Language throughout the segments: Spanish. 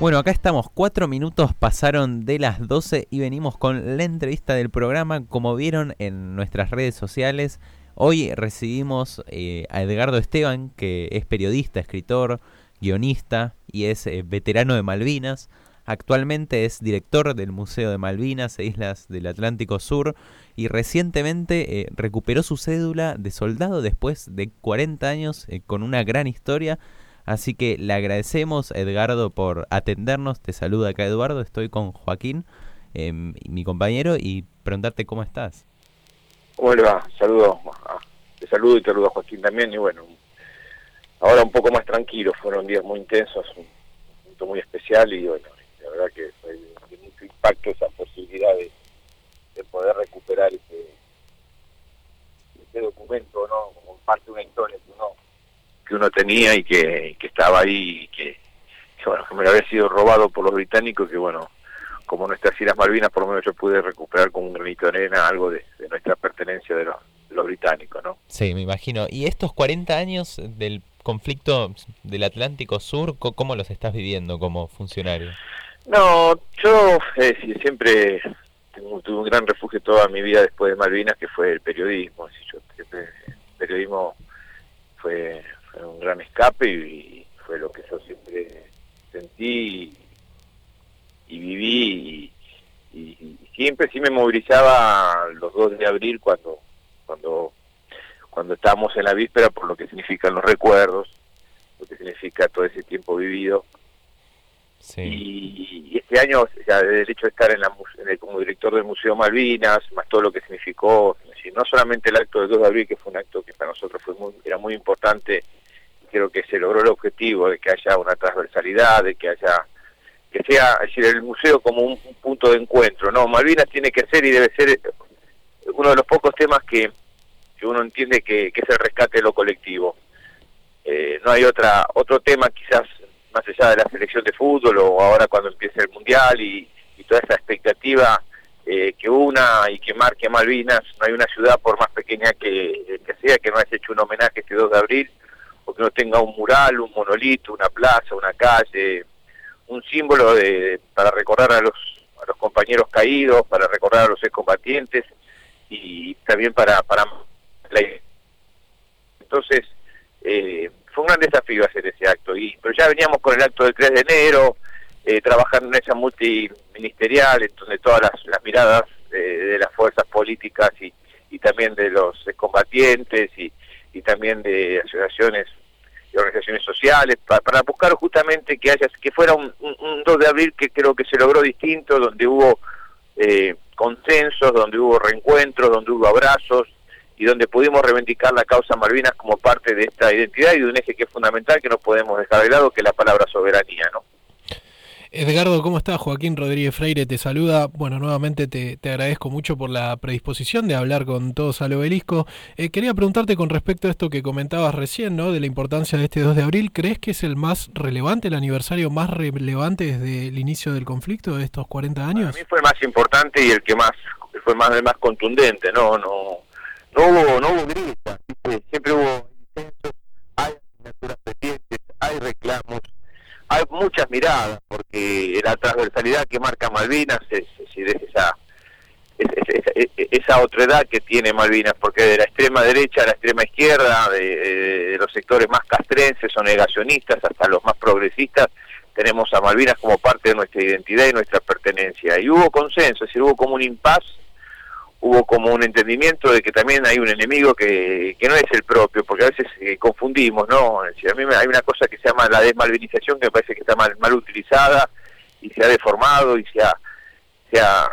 Bueno, acá estamos, cuatro minutos pasaron de las 12 y venimos con la entrevista del programa. Como vieron en nuestras redes sociales, hoy recibimos eh, a Edgardo Esteban, que es periodista, escritor, guionista y es eh, veterano de Malvinas. Actualmente es director del Museo de Malvinas e Islas del Atlántico Sur y recientemente eh, recuperó su cédula de soldado después de 40 años con una gran historia Así que le agradecemos, Edgardo, por atendernos. Te saluda acá Eduardo, estoy con Joaquín, em, mi compañero, y preguntarte cómo estás. ¿Cómo le va? Saludo, te saludo y te saludo a Joaquín también. Y bueno, ahora un poco más tranquilo, fueron días muy intensos, un momento muy especial y bueno, la verdad que fue de mucho impacto esa posibilidad de, poder recuperar ese, ese documento, ¿no? Como parte de una historia que uno que uno tenía y que, estaba ahí y que, bueno, que me había sido robado por los británicos que bueno, como nuestras Islas Malvinas por lo menos yo pude recuperar con un granito de arena algo de, nuestra pertenencia de los, los británicos, ¿no? Sí, me imagino. ¿Y estos 40 años del conflicto del Atlántico Sur, cómo los estás viviendo como funcionario? No, yo eh, siempre tuve un gran refugio toda mi vida después de Malvinas, que fue el periodismo. Yo, el periodismo fue un gran escape y, fue lo que yo siempre sentí y, viví y, siempre sí me movilizaba los 2 de abril cuando cuando cuando estábamos en la víspera por lo que significan los recuerdos lo que significa todo ese tiempo vivido. Y, este año ya el hecho de estar en la, como director del Museo Malvinas más todo lo que significó no solamente el acto del 2 de abril que fue un acto que para nosotros fue muy, era muy importante creo que se logró el objetivo de que haya una transversalidad, de que haya que sea decir, el museo como un, punto de encuentro. No, Malvinas tiene que ser y debe ser uno de los pocos temas que, que uno entiende que, es el rescate de lo colectivo. Eh, no hay otra otro tema quizás más allá de la selección de fútbol o ahora cuando empiece el mundial y, toda esa expectativa eh, que una y que marque Malvinas. No hay una ciudad por más pequeña que, que sea que no haya hecho un homenaje este 2 de abril porque no tenga un mural, un monolito, una plaza, una calle, un símbolo de, para recordar a los, a los compañeros caídos, para recordar a los excombatientes y también para, para la... Entonces, eh, fue un gran desafío hacer ese acto, y pero ya veníamos con el acto del 3 de enero, eh, trabajando en esa multiministerial, en donde todas las, miradas de las fuerzas políticas y, y también de los excombatientes y, y también de asociaciones organizaciones sociales, para, buscar justamente que haya que fuera un, 2 de abril que creo que se logró distinto, donde hubo eh, consensos, donde hubo reencuentros, donde hubo abrazos y donde pudimos reivindicar la causa Malvinas como parte de esta identidad y de un eje que es fundamental que no podemos dejar de lado, que es la palabra soberanía, ¿no? Edgardo, ¿cómo estás? Joaquín Rodríguez Freire te saluda. Bueno, nuevamente te, agradezco mucho por la predisposición de hablar con todos al obelisco. Eh, quería preguntarte con respecto a esto que comentabas recién, ¿no? De la importancia de este 2 de abril. ¿Crees que es el más relevante, el aniversario más relevante desde el inicio del conflicto de estos 40 años? Para mí fue el más importante y el que más fue más el más contundente, ¿no? No, no hubo, no hubo grita, siempre hubo hay asignaturas pendientes, hay reclamos hay muchas miradas, porque la transversalidad que marca Malvinas es, esa, esa otredad que tiene Malvinas, porque de la extrema derecha a la extrema izquierda, de, los sectores más castrenses o negacionistas hasta los más progresistas, tenemos a Malvinas como parte de nuestra identidad y nuestra pertenencia. Y hubo consenso, es decir, hubo como un impas hubo como un entendimiento de que también hay un enemigo que, que no es el propio, porque a veces eh, confundimos, ¿no? a mí hay una cosa que se llama la desmalvinización que me parece que está mal, mal utilizada y se ha deformado y se ha, se ha,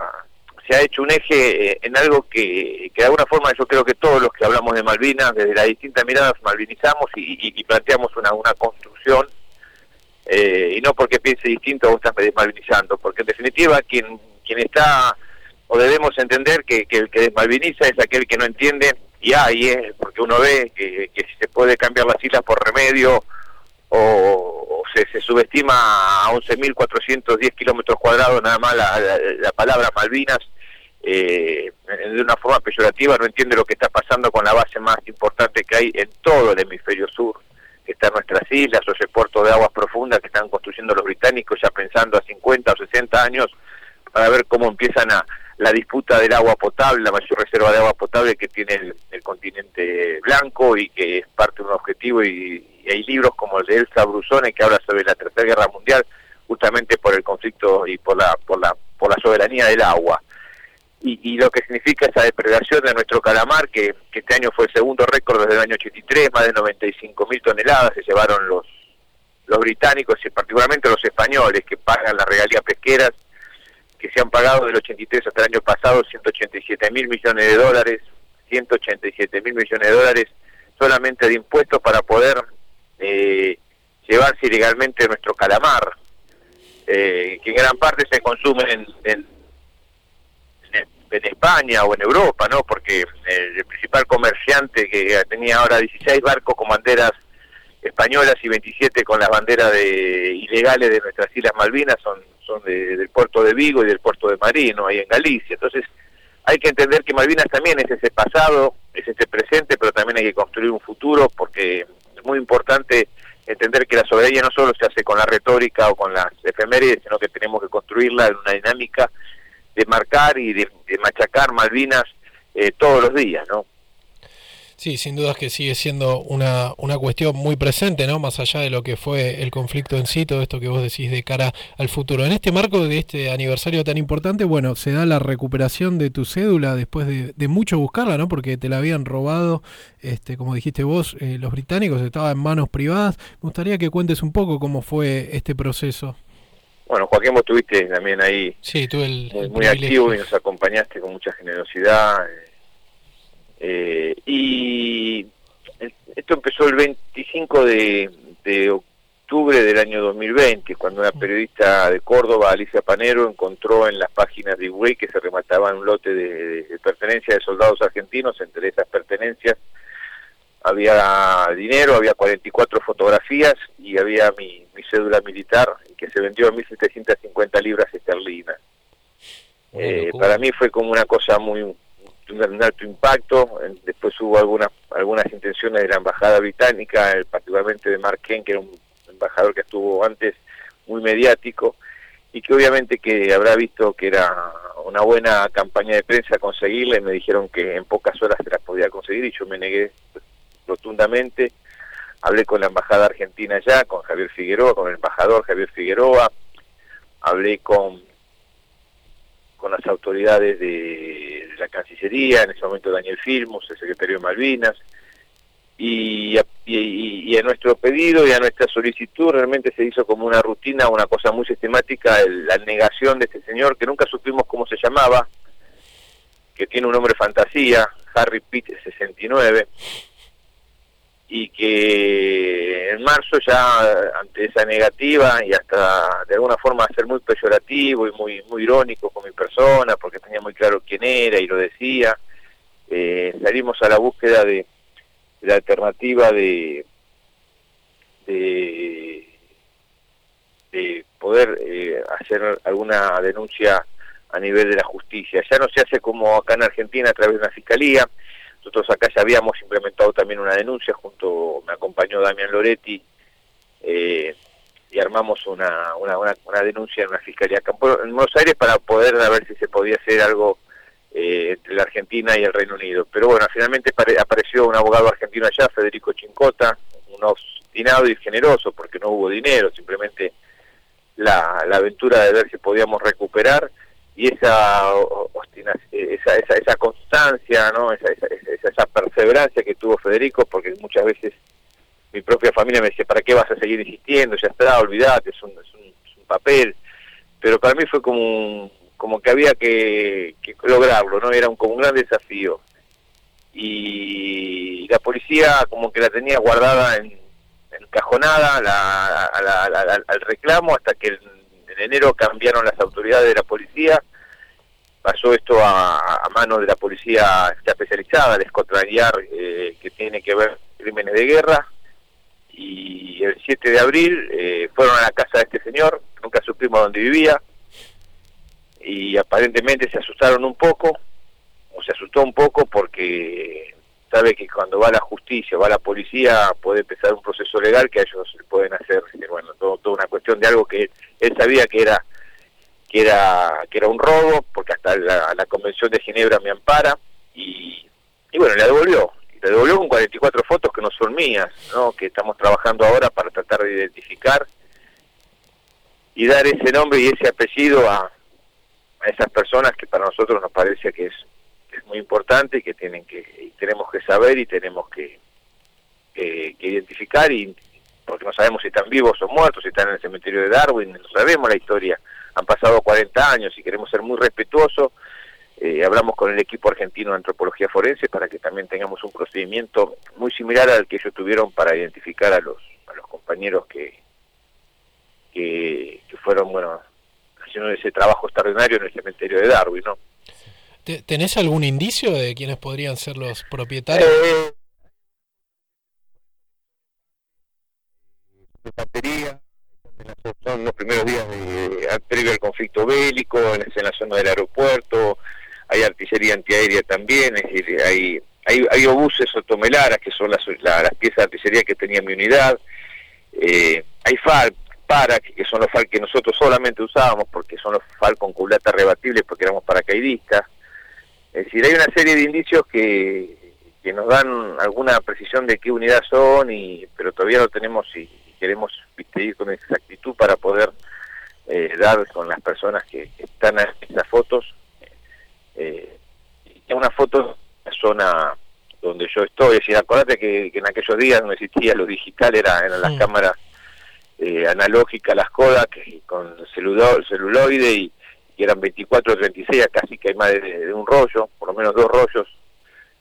se ha hecho un eje eh, en algo que, que de alguna forma yo creo que todos los que hablamos de Malvinas, desde las distintas miradas, malvinizamos y, planteamos una, una construcción eh, y no porque piense distinto vos estás desmalvinizando, porque en definitiva quien, quien está o debemos entender que, el que desmalviniza es aquel que no entiende, y ahí es, porque uno ve que, si se puede cambiar las islas por remedio o, se, subestima a 11.410 kilómetros cuadrados nada más la, palabra Malvinas, eh, de una forma peyorativa, no entiende lo que está pasando con la base más importante que hay en todo el hemisferio sur, que está en nuestras islas, o ese puerto de aguas profundas profunda que están construyendo los británicos ya pensando a 50 o 60 años para ver cómo empiezan a la disputa del agua potable, la mayor reserva de agua potable que tiene el, continente blanco y que es parte de un objetivo y, hay libros como el de Elsa Brusone que habla sobre la Tercera Guerra Mundial justamente por el conflicto y por la por la por la soberanía del agua. Y, lo que significa esa depredación de nuestro calamar que, este año fue el segundo récord desde el año 83 más de 95 mil toneladas se llevaron los los británicos y particularmente los españoles que pagan las regalías pesqueras que se han pagado del 83 hasta el año pasado 187 mil millones de dólares 187 mil millones de dólares solamente de impuestos para poder eh, llevarse ilegalmente nuestro calamar eh, que en gran parte se consume en, en, España o en Europa, ¿no? Porque eh, el principal comerciante que tenía ahora 16 barcos con banderas españolas y 27 con las banderas de, ilegales de nuestras Islas Malvinas son, son del puerto de Vigo y del puerto de Marino, ahí en Galicia. Entonces hay que entender que Malvinas también es ese pasado, es ese presente, pero también hay que construir un futuro porque es muy importante entender que la soberanía no solo se hace con la retórica o con las efemérides, sino que tenemos que construirla en una dinámica de marcar y de, machacar Malvinas eh, todos los días, ¿no? Sí, sin dudas que sigue siendo una, una cuestión muy presente, ¿no? Más allá de lo que fue el conflicto en sí, todo esto que vos decís de cara al futuro. En este marco de este aniversario tan importante, bueno, se da la recuperación de tu cédula después de, mucho buscarla, ¿no? Porque te la habían robado, este, como dijiste vos, eh, los británicos, estaba en manos privadas. Me gustaría que cuentes un poco cómo fue este proceso. Bueno, Joaquín, vos estuviste también ahí sí, tuve el, muy, activo y nos acompañaste con mucha generosidad. Eh, eh, y esto empezó el 25 de, octubre del año 2020, cuando una periodista de Córdoba, Alicia Panero, encontró en las páginas de Uruguay que se remataban un lote de, de pertenencias de soldados argentinos, entre esas pertenencias había dinero, había 44 fotografías y había mi, cédula militar que se vendió a 1.750 libras esterlinas. Eh, para mí fue como una cosa muy un alto impacto. Después hubo algunas algunas intenciones de la embajada británica, particularmente de Mark Kent, que era un embajador que estuvo antes muy mediático y que obviamente que habrá visto que era una buena campaña de prensa conseguirla y me dijeron que en pocas horas se la podía conseguir y yo me negué rotundamente. Hablé con la embajada argentina ya, con Javier Figueroa, con el embajador Javier Figueroa, hablé con con las autoridades de, la Cancillería, en ese momento Daniel Filmus, el secretario de Malvinas, y a, y, a, nuestro pedido y a nuestra solicitud realmente se hizo como una rutina, una cosa muy sistemática, la negación de este señor que nunca supimos cómo se llamaba, que tiene un nombre fantasía, Harry Pitt 69, y que en marzo ya ante esa negativa y hasta de alguna forma ser muy peyorativo y muy muy irónico con mi persona porque tenía muy claro quién era y lo decía eh, salimos a la búsqueda de, la alternativa de de, poder eh, hacer alguna denuncia a nivel de la justicia. Ya no se hace como acá en Argentina a través de una fiscalía nosotros acá ya habíamos implementado también una denuncia, junto me acompañó Damián Loretti, eh, y armamos una, una, una, denuncia en una fiscalía en Buenos Aires para poder ver si se podía hacer algo eh, entre la Argentina y el Reino Unido. Pero bueno, finalmente apareció un abogado argentino allá, Federico Chincota, un obstinado y generoso porque no hubo dinero, simplemente la, la aventura de ver si podíamos recuperar y esa esa, esa, esa constancia, ¿no? Esa, esa, esa, perseverancia que tuvo Federico, porque muchas veces mi propia familia me decía, ¿para qué vas a seguir insistiendo? Ya está, olvidate, es un, es un, papel. Pero para mí fue como, como que había que, lograrlo, ¿no? Era un, como un gran desafío. Y la policía como que la tenía guardada en, encajonada la, al reclamo hasta que en enero cambiaron las autoridades de la policía, pasó esto a, manos de la policía especializada, de Scotland eh, que tiene que ver crímenes de guerra, y el 7 de abril eh, fueron a la casa de este señor, nunca supimos dónde vivía, y aparentemente se asustaron un poco, o se asustó un poco porque sabe que cuando va la justicia, va la policía, puede empezar un proceso legal que ellos pueden hacer, bueno, todo, toda una cuestión de algo que él sabía que era que era que era un robo, porque hasta la, Convención de Ginebra me ampara, y, y bueno, le devolvió, le devolvió con 44 fotos que no son mías, ¿no? que estamos trabajando ahora para tratar de identificar y dar ese nombre y ese apellido a, a esas personas que para nosotros nos parece que es, es muy importante y que tienen que tenemos que saber y tenemos que, que, identificar y porque no sabemos si están vivos o muertos, si están en el cementerio de Darwin, no sabemos la historia, han pasado 40 años y queremos ser muy respetuosos, eh, hablamos con el equipo argentino de antropología forense para que también tengamos un procedimiento muy similar al que ellos tuvieron para identificar a los, a los compañeros que, que, fueron, bueno, haciendo ese trabajo extraordinario en el cementerio de Darwin, ¿no? ¿Tenés algún indicio de quiénes podrían ser los propietarios? Eh, son los primeros días de, al conflicto bélico, en, la zona del aeropuerto, hay artillería antiaérea también, hay, hay, hay obuses otomelaras, que son las, las piezas de artillería que tenía mi unidad, eh, hay FAL, para, que son los FAL que nosotros solamente usábamos porque son los FAL con culata rebatibles porque éramos paracaidistas. Es decir, hay una serie de indicios que, que nos dan alguna precisión de qué unidad son, y, pero todavía no tenemos y, queremos ir con exactitud para poder eh, dar con las personas que, están en esas fotos. Eh, una foto en la zona donde yo estoy, es decir, acuérdate que, en aquellos días no existía lo digital, era, eran las cámaras eh, analógica las Kodak con celuloide y, eran 24 o 36, casi que hay más de, un rollo, por lo menos dos rollos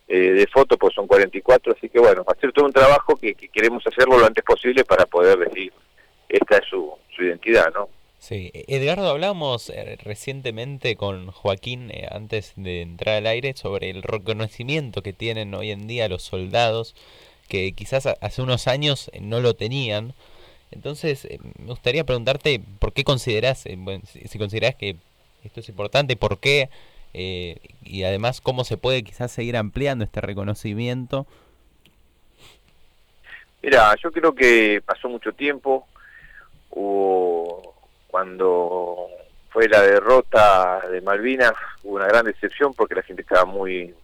eh, de fotos, pues son 44, así que bueno, ser todo un trabajo que, queremos hacerlo lo antes posible para poder decir, esta es su, su identidad, ¿no? Sí, Edgardo, hablamos eh, recientemente con Joaquín antes de entrar al aire sobre el reconocimiento que tienen hoy en día los soldados, que quizás hace unos años no lo tenían, entonces, eh, me gustaría preguntarte por qué consideras, eh, si, consideras que esto es importante, por qué, eh, y además cómo se puede quizás seguir ampliando este reconocimiento. Mira, yo creo que pasó mucho tiempo, hubo, cuando fue la derrota de Malvinas, hubo una gran decepción porque la gente estaba muy,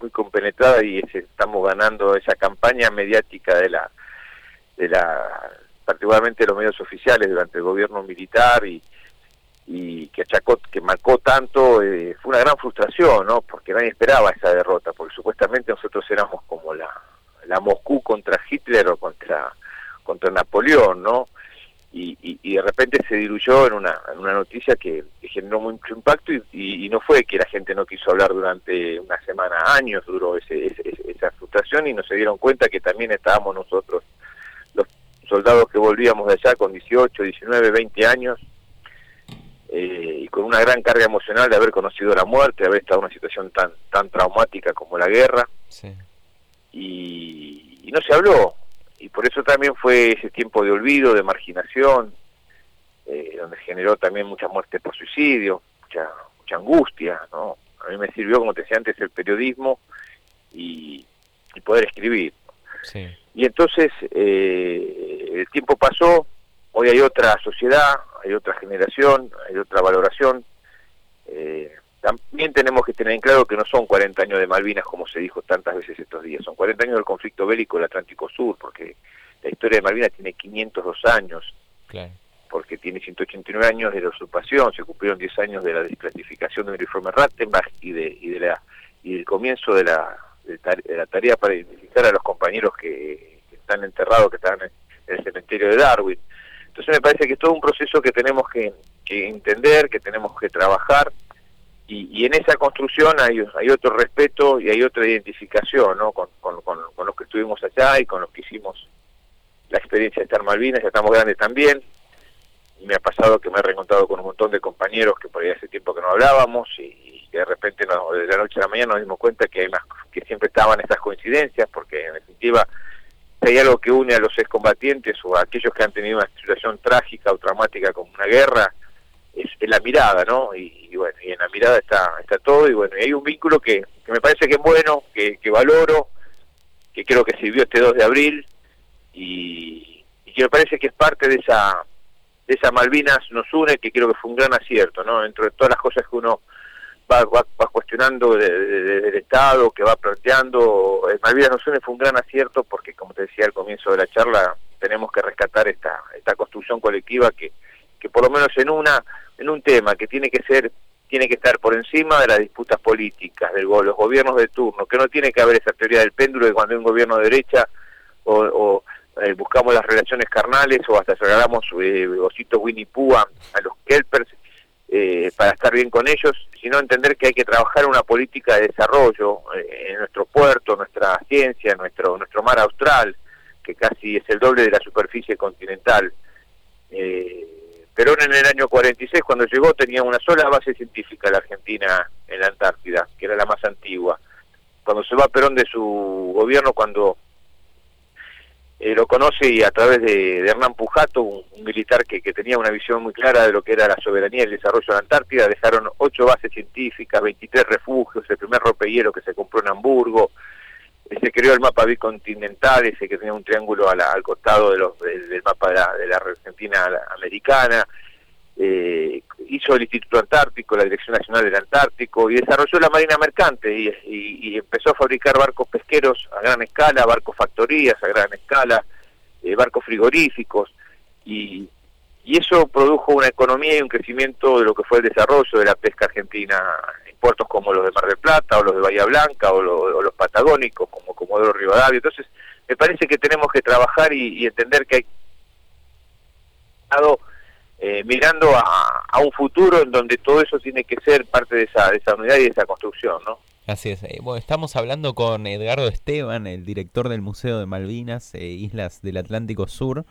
muy compenetrada y estamos ganando esa campaña mediática de la de la particularmente los medios oficiales durante el gobierno militar y, y que achacó, que marcó tanto, eh, fue una gran frustración, ¿no? Porque nadie esperaba esa derrota, porque supuestamente nosotros éramos como la, la Moscú contra Hitler o contra, contra Napoleón, ¿no? Y, y, de repente se diluyó en una, en una noticia que, generó mucho impacto y, no fue que la gente no quiso hablar durante una semana, años duró ese, esa frustración y no se dieron cuenta que también estábamos nosotros soldados que volvíamos de allá con 18, 19, 20 años eh, y con una gran carga emocional de haber conocido la muerte, de haber estado en una situación tan tan traumática como la guerra. Y, no se habló. Y por eso también fue ese tiempo de olvido, de marginación, eh, donde generó también mucha muerte por suicidio, mucha, mucha angustia. ¿no? A mí me sirvió, como te decía antes, el periodismo y, y poder escribir. Sí. Y entonces eh, el tiempo pasó, hoy hay otra sociedad, hay otra generación, hay otra valoración. Eh, también tenemos que tener en claro que no son 40 años de Malvinas como se dijo tantas veces estos días, son 40 años del conflicto bélico del Atlántico Sur, porque la historia de Malvinas tiene 502 años, porque tiene 189 años de la usurpación, se cumplieron 10 años de la desclasificación del uniforme Rattenbach y, de, y, de la, y del comienzo de la de, la tarea para identificar a los compañeros que, están enterrados, que están en, el cementerio de Darwin. Entonces me parece que es todo un proceso que tenemos que, entender, que tenemos que trabajar, y, en esa construcción hay, hay otro respeto y hay otra identificación ¿no? con, los que estuvimos allá y con los que hicimos la experiencia de estar Malvinas, ya estamos grandes también, me ha pasado que me he reencontrado con un montón de compañeros que por ahí hace tiempo que no hablábamos y, que de repente no, de la noche a la mañana nos dimos cuenta que hay más, que siempre estaban estas coincidencias, porque en definitiva hay algo que une a los excombatientes o a aquellos que han tenido una situación trágica o traumática como una guerra, es, la mirada, ¿no? Y, bueno, y en la mirada está está todo, y bueno, y hay un vínculo que, me parece que es bueno, que, valoro, que creo que sirvió este 2 de abril y, que me parece que es parte de esa de esa Malvinas nos une, que creo que fue un gran acierto, ¿no? Dentro de todas las cosas que uno va, va, cuestionando del Estado, que va planteando, el Malvinas nos une fue un gran acierto porque, como te decía al comienzo de la charla, tenemos que rescatar esta, esta construcción colectiva que, que por lo menos en una en un tema que tiene que ser tiene que estar por encima de las disputas políticas, de los gobiernos de turno, que no tiene que haber esa teoría del péndulo de cuando hay un gobierno de derecha o, eh, buscamos las relaciones carnales o hasta regalamos eh, Winnie Pooh a, los Kelpers eh, para estar bien con ellos, sino entender que hay que trabajar una política de desarrollo eh, en nuestro puerto, nuestra ciencia, nuestro, nuestro mar austral, que casi es el doble de la superficie continental. Eh, Perón en el año 46, cuando llegó, tenía una sola base científica la Argentina en la Antártida, que era la más antigua. Cuando se va Perón de su gobierno, cuando eh, lo conoce y a través de, Hernán Pujato, un, militar que, que, tenía una visión muy clara de lo que era la soberanía y el desarrollo de la Antártida, dejaron ocho bases científicas, 23 refugios, el primer ropehielo que se compró en Hamburgo, se creó el mapa bicontinental, ese que tenía un triángulo al costado de los, del mapa de la, Argentina americana, eh, hizo el Instituto Antártico, la Dirección Nacional del Antártico, y desarrolló la Marina Mercante y, empezó a fabricar barcos pesqueros a gran escala, barcos factorías a gran escala, eh, barcos frigoríficos, y, y eso produjo una economía y un crecimiento de lo que fue el desarrollo de la pesca argentina en puertos como los de Mar del Plata o los de Bahía Blanca o, los patagónicos como Comodoro Rivadavia. Entonces, me parece que tenemos que trabajar y, entender que hay eh, mirando a, un futuro en donde todo eso tiene que ser parte de esa, de esa unidad y de esa construcción, ¿no? Así es. Eh, bueno, estamos hablando con Edgardo Esteban, el director del Museo de Malvinas, e Islas del Atlántico Sur.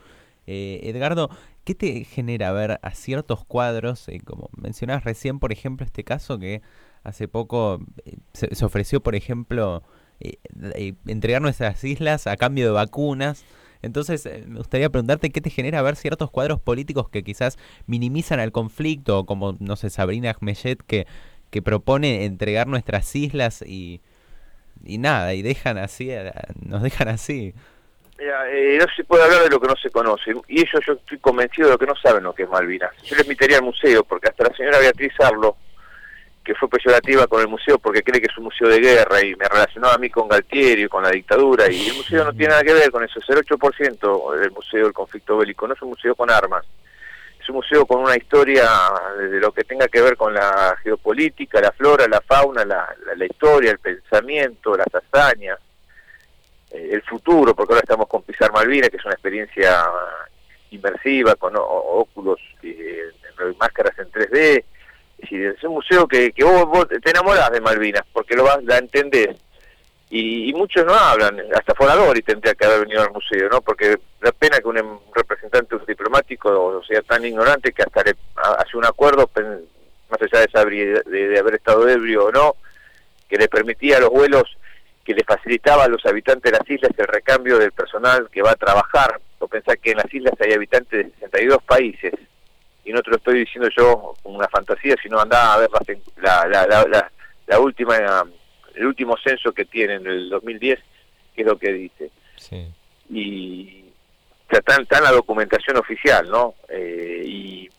Eh, Edgardo, ¿qué te genera ver a ciertos cuadros, eh, como mencionabas recién, por ejemplo, este caso que hace poco eh, se, ofreció, por ejemplo, entregar nuestras islas a cambio de vacunas? Entonces, me gustaría preguntarte qué te genera ver ciertos cuadros políticos que quizás minimizan al conflicto, como, no sé, Sabrina Ahmeyet, que, que propone entregar nuestras islas y, y nada, y dejan así, nos dejan así. Eh, no se puede hablar de lo que no se conoce. Y ellos yo estoy convencido de lo que no saben lo que es Malvinas. Yo les invitaría al museo, porque hasta la señora Beatriz Arlo, que fue peyorativa con el museo porque cree que es un museo de guerra y me relacionó a mí con Galtieri, con la dictadura, y el museo no tiene nada que ver con eso. Es el 8% del museo del conflicto bélico, no es un museo con armas. Es un museo con una historia de lo que tenga que ver con la geopolítica, la flora, la fauna, la historia, el pensamiento, las hazañas eh, el futuro, porque ahora estamos con Pisar Malvinas, que es una experiencia inmersiva, con óculos, eh, máscaras en 3D. Es, es un museo que, que vos, te enamorás de Malvinas, porque lo vas, la entendés. Y, muchos no hablan, hasta Fonadori tendría que haber venido al museo, ¿no? Porque da pena que un representante un diplomático sea tan ignorante que hasta le hace un acuerdo, más allá de, de, de haber estado ebrio o no, que le permitía los vuelos que le facilitaba a los habitantes de las islas el recambio del personal que va a trabajar. O pensar que en las islas hay habitantes de 62 países, y no te lo estoy diciendo yo como una fantasía, sino andaba a ver la, la, la, la, última, el último censo que tiene en el 2010, que es lo que dice. Y está, en la documentación oficial, ¿no? Eh, y,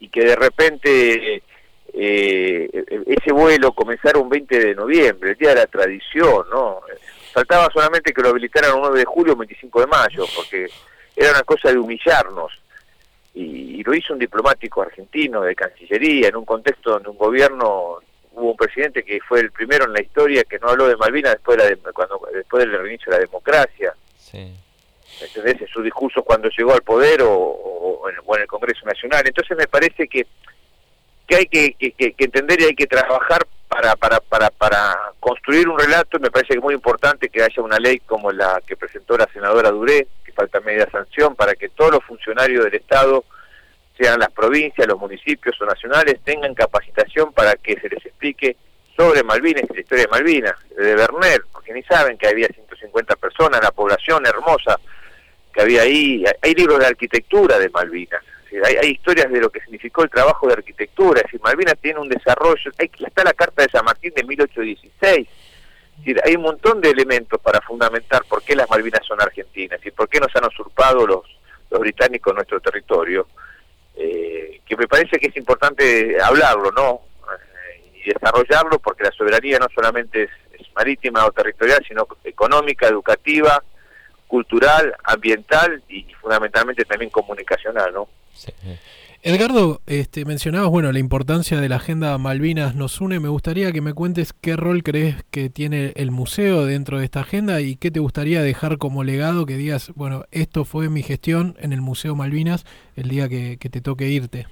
y que de repente eh, ese vuelo comenzara un 20 de noviembre, el día de la tradición, ¿no? Faltaba solamente que lo habilitaran un 9 de julio o 25 de mayo, porque era una cosa de humillarnos. Y, lo hizo un diplomático argentino de Cancillería, en un contexto donde un gobierno, hubo un presidente que fue el primero en la historia que no habló de Malvinas después, de cuando, después del reinicio de la democracia. Sí. ¿Entendés? En su discurso cuando llegó al poder o en el Congreso Nacional. Entonces me parece que que hay que, que, entender y hay que trabajar para, para, para, para construir un relato. Me parece que es muy importante que haya una ley como la que presentó la senadora Duré, falta media sanción, para que todos los funcionarios del Estado, sean las provincias, los municipios o nacionales, tengan capacitación para que se les explique sobre Malvinas la historia de Malvinas, de Berner, porque ni saben que había 150 personas, la población hermosa que había ahí. Hay libros de arquitectura de Malvinas hay, historias de lo que significó el trabajo de arquitectura, es decir, Malvinas tiene un desarrollo, hay, está la Carta de San Martín de 1816, hay un montón de elementos para fundamentar por qué las Malvinas son argentinas y por qué nos han usurpado los, los británicos nuestro territorio, eh, que me parece que es importante hablarlo, ¿no? Eh, y desarrollarlo porque la soberanía no solamente es, marítima o territorial, sino económica, educativa, cultural, ambiental y, fundamentalmente también comunicacional, ¿no? Sí. Edgardo, este, mencionabas bueno la importancia de la agenda Malvinas nos une. Me gustaría que me cuentes qué rol crees que tiene el museo dentro de esta agenda y qué te gustaría dejar como legado que digas, bueno, esto fue mi gestión en el Museo Malvinas el día que, te toque irte.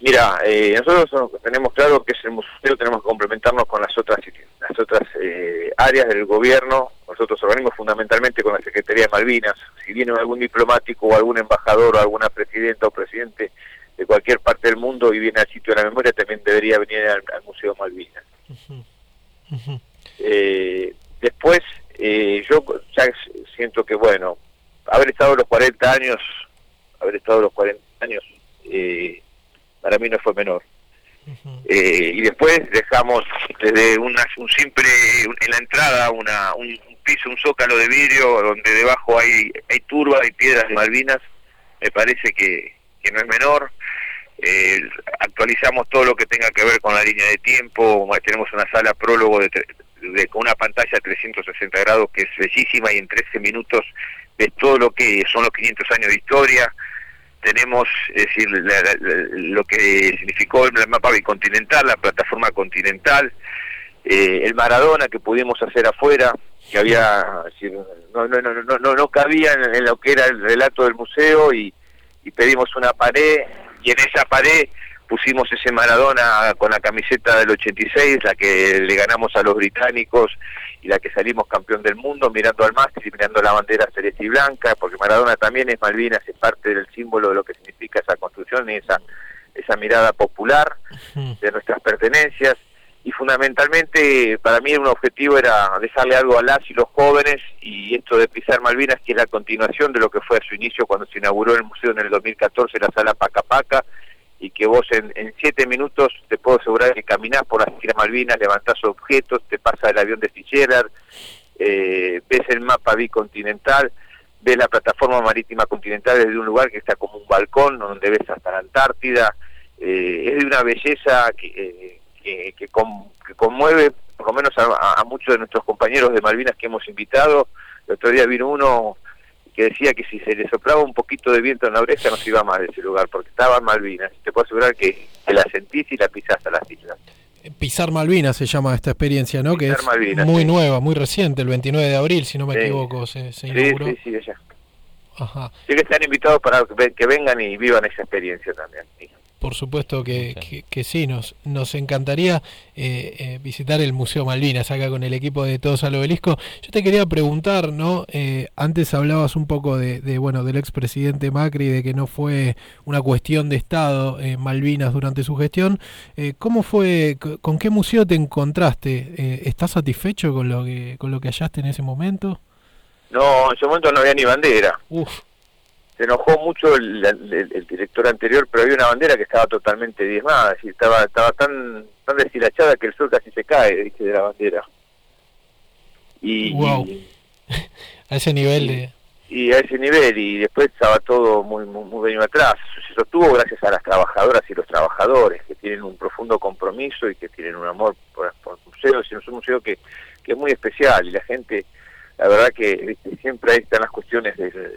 Mira, eh, nosotros tenemos claro que es el museo, tenemos que complementarnos con las otras las otras eh, áreas del gobierno, nosotros organismos fundamentalmente con la Secretaría de Malvinas. Si viene algún diplomático o algún embajador o alguna presidenta o presidente de cualquier parte del mundo y viene al sitio de la memoria, también debería venir al, Museo Malvinas. Eh, después, eh, yo ya siento que, bueno, haber estado los 40 años, haber estado los 40 años, para mí no fue menor. Eh, y después dejamos desde un simple, en la entrada, una, un, piso, un zócalo de vidrio donde debajo hay, hay turba, y piedras de Malvinas, me parece que, no es menor. Eh, actualizamos todo lo que tenga que ver con la línea de tiempo, tenemos una sala prólogo de, con una pantalla 360 grados que es bellísima y en 13 minutos ves todo lo que son los 500 años de historia tenemos es decir lo que significó el mapa bicontinental, la plataforma continental, eh, el Maradona que pudimos hacer afuera, que había no, no, no, no, no cabía en, lo que era el relato del museo y, y pedimos una pared y en esa pared pusimos ese Maradona con la camiseta del 86, la que le ganamos a los británicos y la que salimos campeón del mundo, mirando al máster y mirando la bandera celeste y blanca, porque Maradona también es Malvinas, es parte del símbolo de lo que significa esa construcción y esa, esa mirada popular de nuestras pertenencias. Y fundamentalmente para mí un objetivo era dejarle algo a las y los jóvenes y esto de pisar Malvinas, que es la continuación de lo que fue a su inicio cuando se inauguró el museo en el 2014, la sala Paca Paca, y que vos en, siete minutos te puedo asegurar que caminás por las Islas Malvinas, levantás objetos, te pasa el avión de Fitzgerald, eh, ves el mapa bicontinental, ves la plataforma marítima continental desde un lugar que está como un balcón donde ves hasta la Antártida, eh, es de una belleza que, eh, que, conmueve por lo menos a, a, muchos de nuestros compañeros de Malvinas que hemos invitado. El otro día vino uno que decía que si se le soplaba un poquito de viento en la oreja no se iba más de ese lugar, porque estaba Malvinas. Te puedo asegurar que, la sentís y la pisás a las islas. Eh, Pisar Malvinas se llama esta experiencia, ¿no? que es muy nueva, muy reciente, el 29 de abril, si no me equivoco, se, se inauguró. Sí, sí, sí. Ajá. Sí que están invitados para que vengan y vivan esa experiencia también. Por supuesto que, que, sí, nos, nos encantaría eh, eh, visitar el Museo Malvinas acá con el equipo de Todos al Obelisco. Yo te quería preguntar, ¿no? Eh, antes hablabas un poco de, de, bueno, del expresidente Macri, de que no fue una cuestión de Estado Malvinas durante su gestión. ¿Cómo fue, con qué museo te encontraste? ¿Estás satisfecho con lo que, con lo que hallaste en ese momento? No, en ese momento no había ni bandera. Uf se enojó mucho el, director anterior, pero había una bandera que estaba totalmente diezmada, y estaba, estaba tan, tan deshilachada que el sol casi se cae, dice, de la bandera. Y, a ese nivel de... Y a ese nivel, y después estaba todo muy, muy, muy venido atrás. Se sostuvo gracias a las trabajadoras y los trabajadores, que tienen un profundo compromiso y que tienen un amor por, por el museo, es un museo que, que es muy especial, y la gente la verdad que siempre ahí están las cuestiones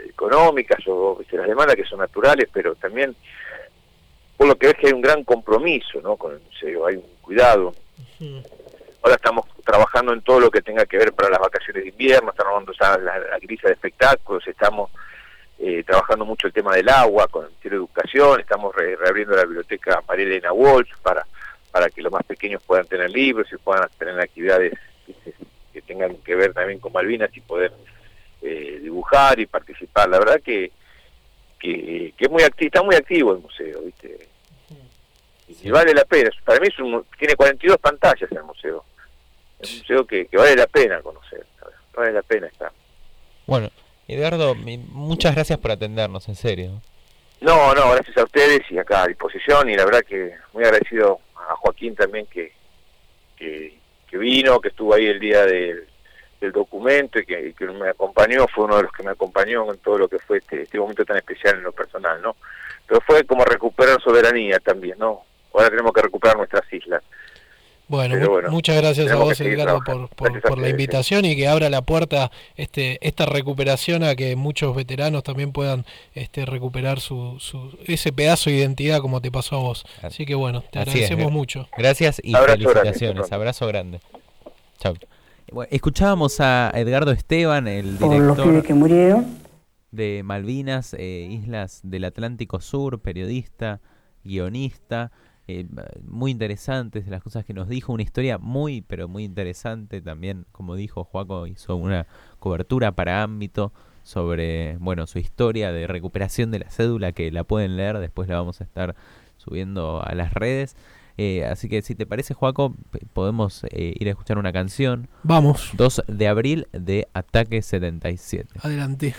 económicas o las demandas que son naturales, pero también por lo que ves que hay un gran compromiso ¿no? con hay un cuidado. Ahora estamos trabajando en todo lo que tenga que ver para las vacaciones de invierno, estamos armando la, la grisa de espectáculos, estamos eh, trabajando mucho el tema del agua con el educación, estamos reabriendo la biblioteca María Elena Walsh para, para que los más pequeños puedan tener libros y puedan tener actividades que tengan que ver también con Malvinas y poder eh, dibujar y participar. La verdad que, que, es muy activo, está muy activo el museo, ¿viste? Y vale la pena. Para mí es un, tiene 42 pantallas el museo. Es un museo que, vale la pena conocer, vale la pena estar. Bueno, Eduardo, muchas gracias por atendernos, en serio. No, no, gracias a ustedes y acá a disposición y la verdad que muy agradecido a Joaquín también que, que que vino, que estuvo ahí el día del, documento y que, me acompañó, fue uno de los que me acompañó en todo lo que fue este, este momento tan especial en lo personal, ¿no? Pero fue como recuperar soberanía también, ¿no? Ahora tenemos que recuperar nuestras islas. Bueno, muchas gracias a vos, Edgardo, por, la invitación y que abra la puerta este, esta recuperación a que muchos veteranos también puedan este, recuperar su, ese pedazo de identidad como te pasó a vos. Así que bueno, te agradecemos mucho. Gracias y felicitaciones. Abrazo grande. Chao. escuchábamos a Edgardo Esteban, el director que murieron. de Malvinas, eh, Islas del Atlántico Sur, periodista, guionista. Eh, muy interesantes las cosas que nos dijo, una historia muy, pero muy interesante también, como dijo Joaco, hizo una cobertura para ámbito sobre, bueno, su historia de recuperación de la cédula, que la pueden leer, después la vamos a estar subiendo a las redes. Eh, así que si te parece, Joaco, podemos eh, ir a escuchar una canción. Vamos. 2 de abril de Ataque 77. Adelante.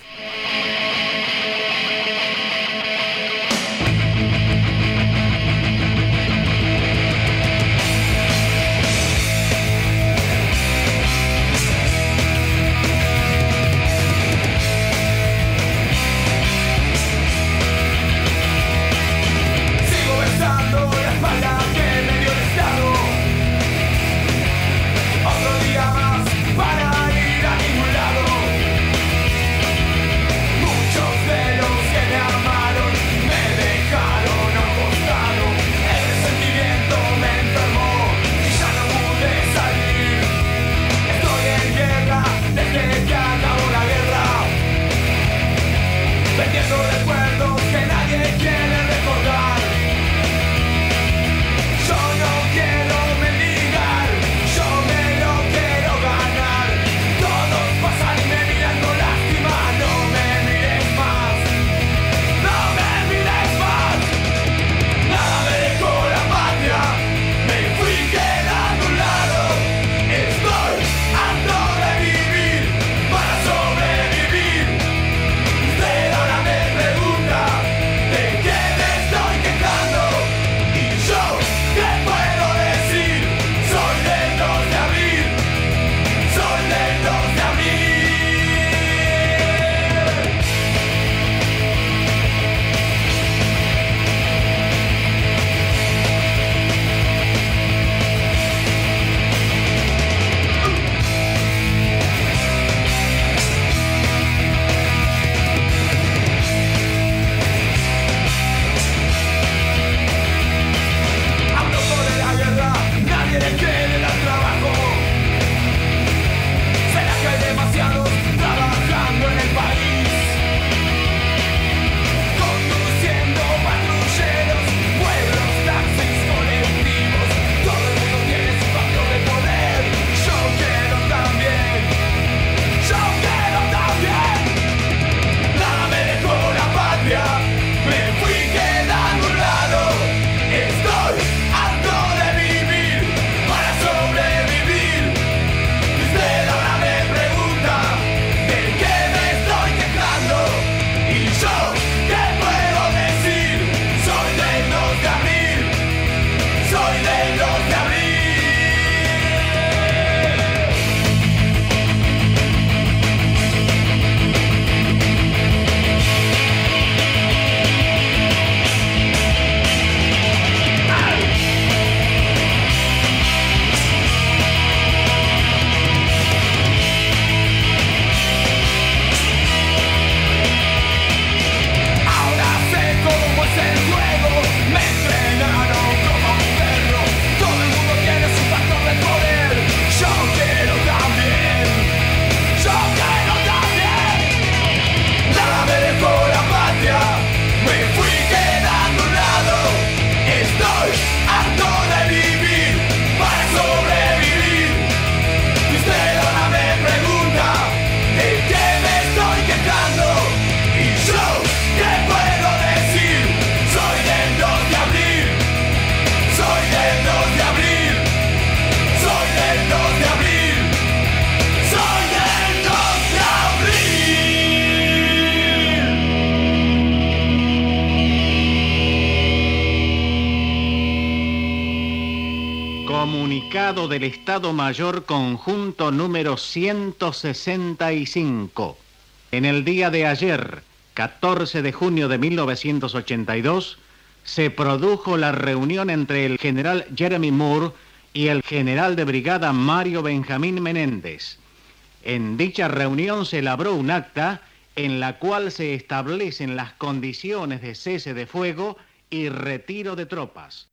Del Estado Mayor Conjunto número 165. En el día de ayer, 14 de junio de 1982, se produjo la reunión entre el general Jeremy Moore y el general de brigada Mario Benjamín Menéndez. En dicha reunión se elaboró un acta en la cual se establecen las condiciones de cese de fuego y retiro de tropas.